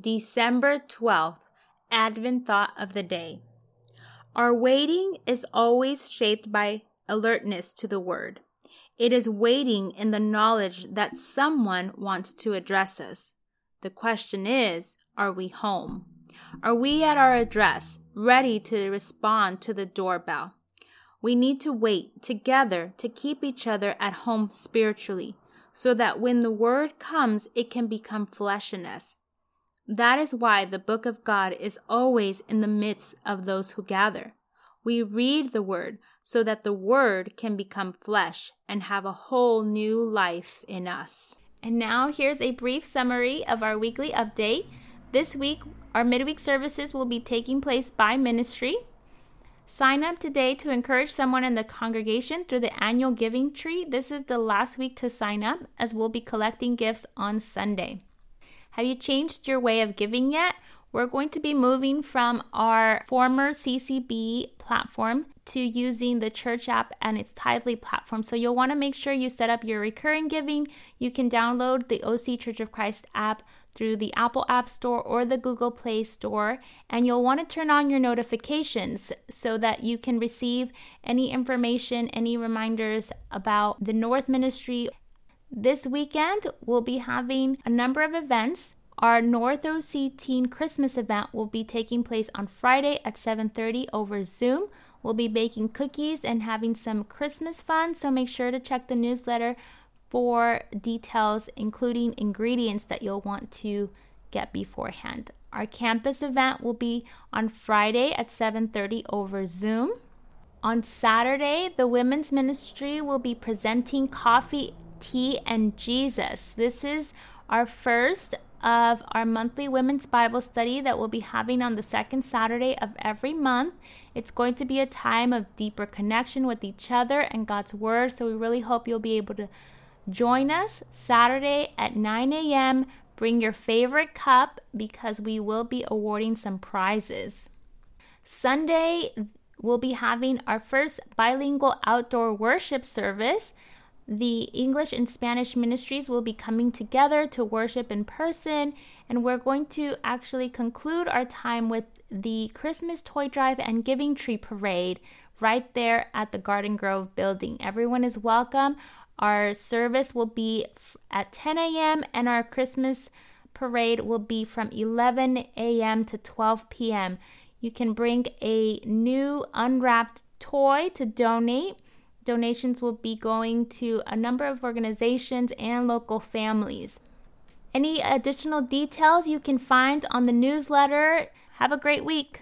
December 12th, Advent Thought of the Day. Our waiting is always shaped by alertness to the Word. It is waiting in the knowledge that someone wants to address us. The question is are we home? Are we at our address, ready to respond to the doorbell? We need to wait together to keep each other at home spiritually, so that when the Word comes, it can become flesh in us that is why the book of God is always in the midst of those who gather. We read the word so that the word can become flesh and have a whole new life in us. And now here's a brief summary of our weekly update. This week, our midweek services will be taking place by ministry. Sign up today to encourage someone in the congregation through the annual giving tree. This is the last week to sign up as we'll be collecting gifts on Sunday. Have you changed your way of giving yet? We're going to be moving from our former CCB platform to using the church app and its Tithely platform. So you'll want to make sure you set up your recurring giving. You can download the OC Church of Christ app through the Apple App Store or the Google Play Store. And you'll want to turn on your notifications so that you can receive any information, any reminders about the North Ministry this weekend, we'll be having a number of events. Our North OC Teen Christmas event will be taking place on Friday at 7:30 over Zoom. We'll be baking cookies and having some Christmas fun, so make sure to check the newsletter for details including ingredients that you'll want to get beforehand. Our campus event will be on Friday at 7:30 over Zoom. On Saturday, the women's ministry will be presenting coffee Tea and Jesus. This is our first of our monthly women's Bible study that we'll be having on the second Saturday of every month. It's going to be a time of deeper connection with each other and God's Word. So we really hope you'll be able to join us Saturday at 9 a.m. Bring your favorite cup because we will be awarding some prizes. Sunday, we'll be having our first bilingual outdoor worship service. The English and Spanish ministries will be coming together to worship in person, and we're going to actually conclude our time with the Christmas toy drive and giving tree parade right there at the Garden Grove building. Everyone is welcome. Our service will be at 10 a.m., and our Christmas parade will be from 11 a.m. to 12 p.m. You can bring a new unwrapped toy to donate. Donations will be going to a number of organizations and local families. Any additional details you can find on the newsletter. Have a great week.